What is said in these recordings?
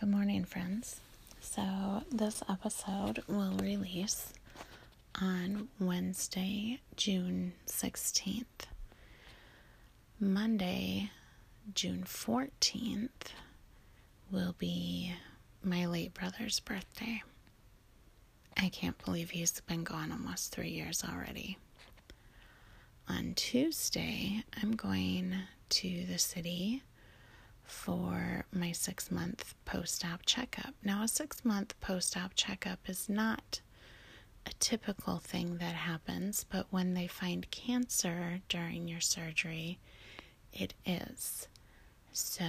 Good morning, friends. So, this episode will release on Wednesday, June 16th. Monday, June 14th, will be my late brother's birthday. I can't believe he's been gone almost three years already. On Tuesday, I'm going to the city for my six month post op checkup. Now, a six month post op checkup is not a typical thing that happens, but when they find cancer during your surgery, it is. So,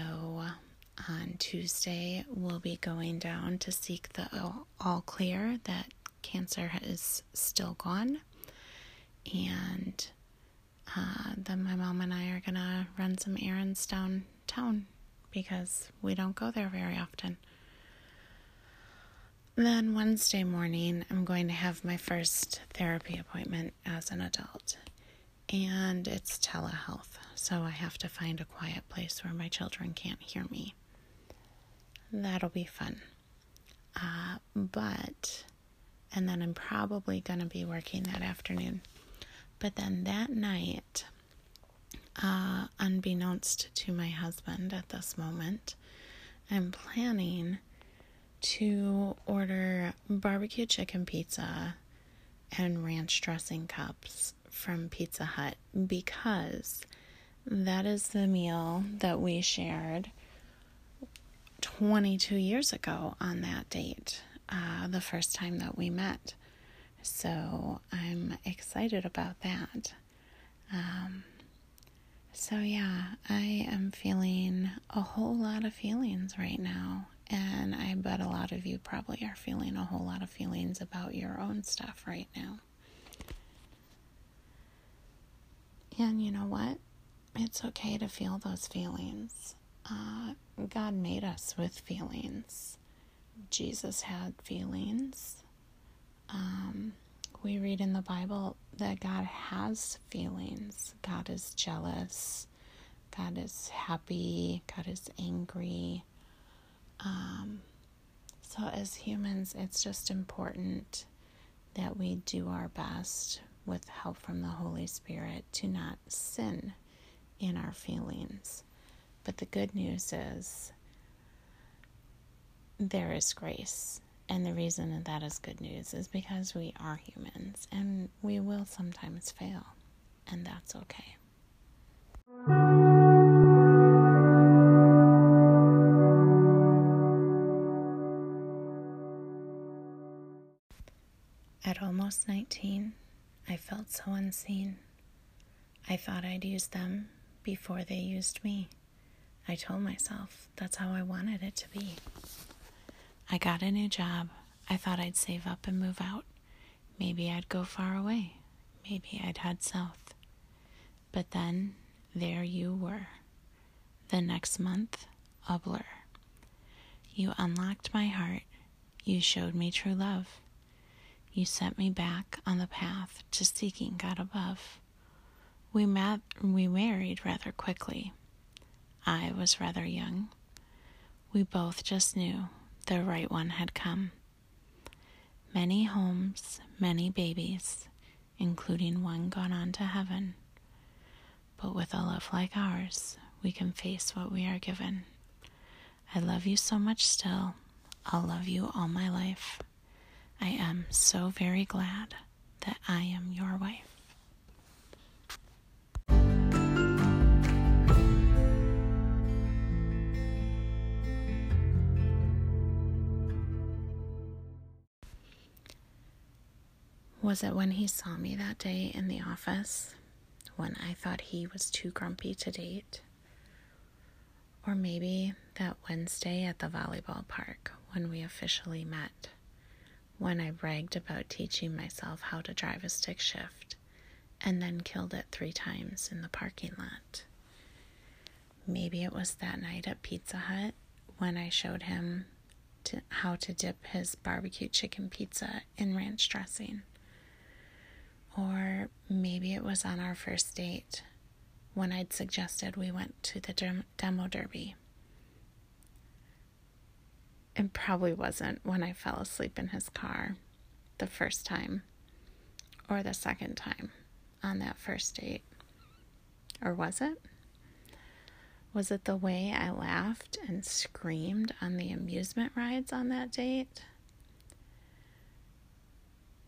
on Tuesday, we'll be going down to seek the all clear that cancer is still gone. And uh, then my mom and I are going to run some errands downtown because we don't go there very often. Then Wednesday morning, I'm going to have my first therapy appointment as an adult. And it's telehealth, so I have to find a quiet place where my children can't hear me. That'll be fun. Uh, but, and then I'm probably going to be working that afternoon. But then that night, uh, unbeknownst to my husband at this moment, I'm planning to order barbecue chicken pizza and ranch dressing cups from Pizza Hut because that is the meal that we shared 22 years ago on that date, uh, the first time that we met. So I'm excited about that. Um, so, yeah, I am feeling a whole lot of feelings right now. And I bet a lot of you probably are feeling a whole lot of feelings about your own stuff right now. And you know what? It's okay to feel those feelings. Uh, God made us with feelings. Jesus had feelings. Um, we read in the Bible that God has feelings. God is jealous. God is happy. God is angry. Um, so, as humans, it's just important that we do our best with help from the Holy Spirit to not sin in our feelings. But the good news is there is grace and the reason that that is good news is because we are humans and we will sometimes fail, and that's okay. At almost 19, I felt so unseen. I thought I'd use them before they used me. I told myself that's how I wanted it to be. I got a new job. I thought I'd save up and move out. Maybe I'd go far away. Maybe I'd head south. But then there you were. The next month, a blur. You unlocked my heart. You showed me true love. You set me back on the path to seeking God above. We met, we married rather quickly. I was rather young. We both just knew the right one had come. Many homes, many babies, including one gone on to heaven. But with a love like ours, we can face what we are given. I love you so much still. I'll love you all my life. I am so very glad that I am your wife. Was it when he saw me that day in the office when I thought he was too grumpy to date? Or maybe that Wednesday at the volleyball park when we officially met, when I bragged about teaching myself how to drive a stick shift and then killed it three times in the parking lot. Maybe it was that night at Pizza Hut when I showed him to, how to dip his barbecue chicken pizza in ranch dressing. Or maybe it was on our first date when I'd suggested we went to the demo derby. It probably wasn't when I fell asleep in his car the first time or the second time on that first date. Or was it? Was it the way I laughed and screamed on the amusement rides on that date?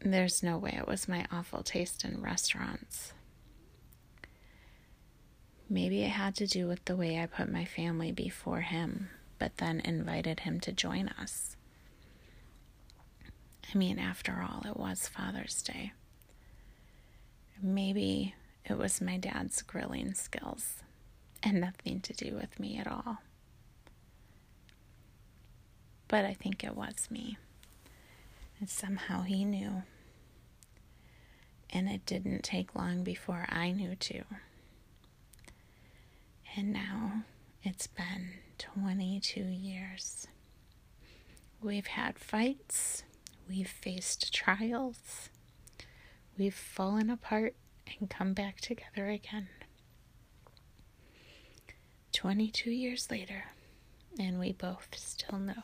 There's no way it was my awful taste in restaurants. Maybe it had to do with the way I put my family before him, but then invited him to join us. I mean, after all, it was Father's Day. Maybe it was my dad's grilling skills and nothing to do with me at all. But I think it was me. And somehow he knew. And it didn't take long before I knew too. And now it's been 22 years. We've had fights, we've faced trials, we've fallen apart and come back together again. 22 years later, and we both still know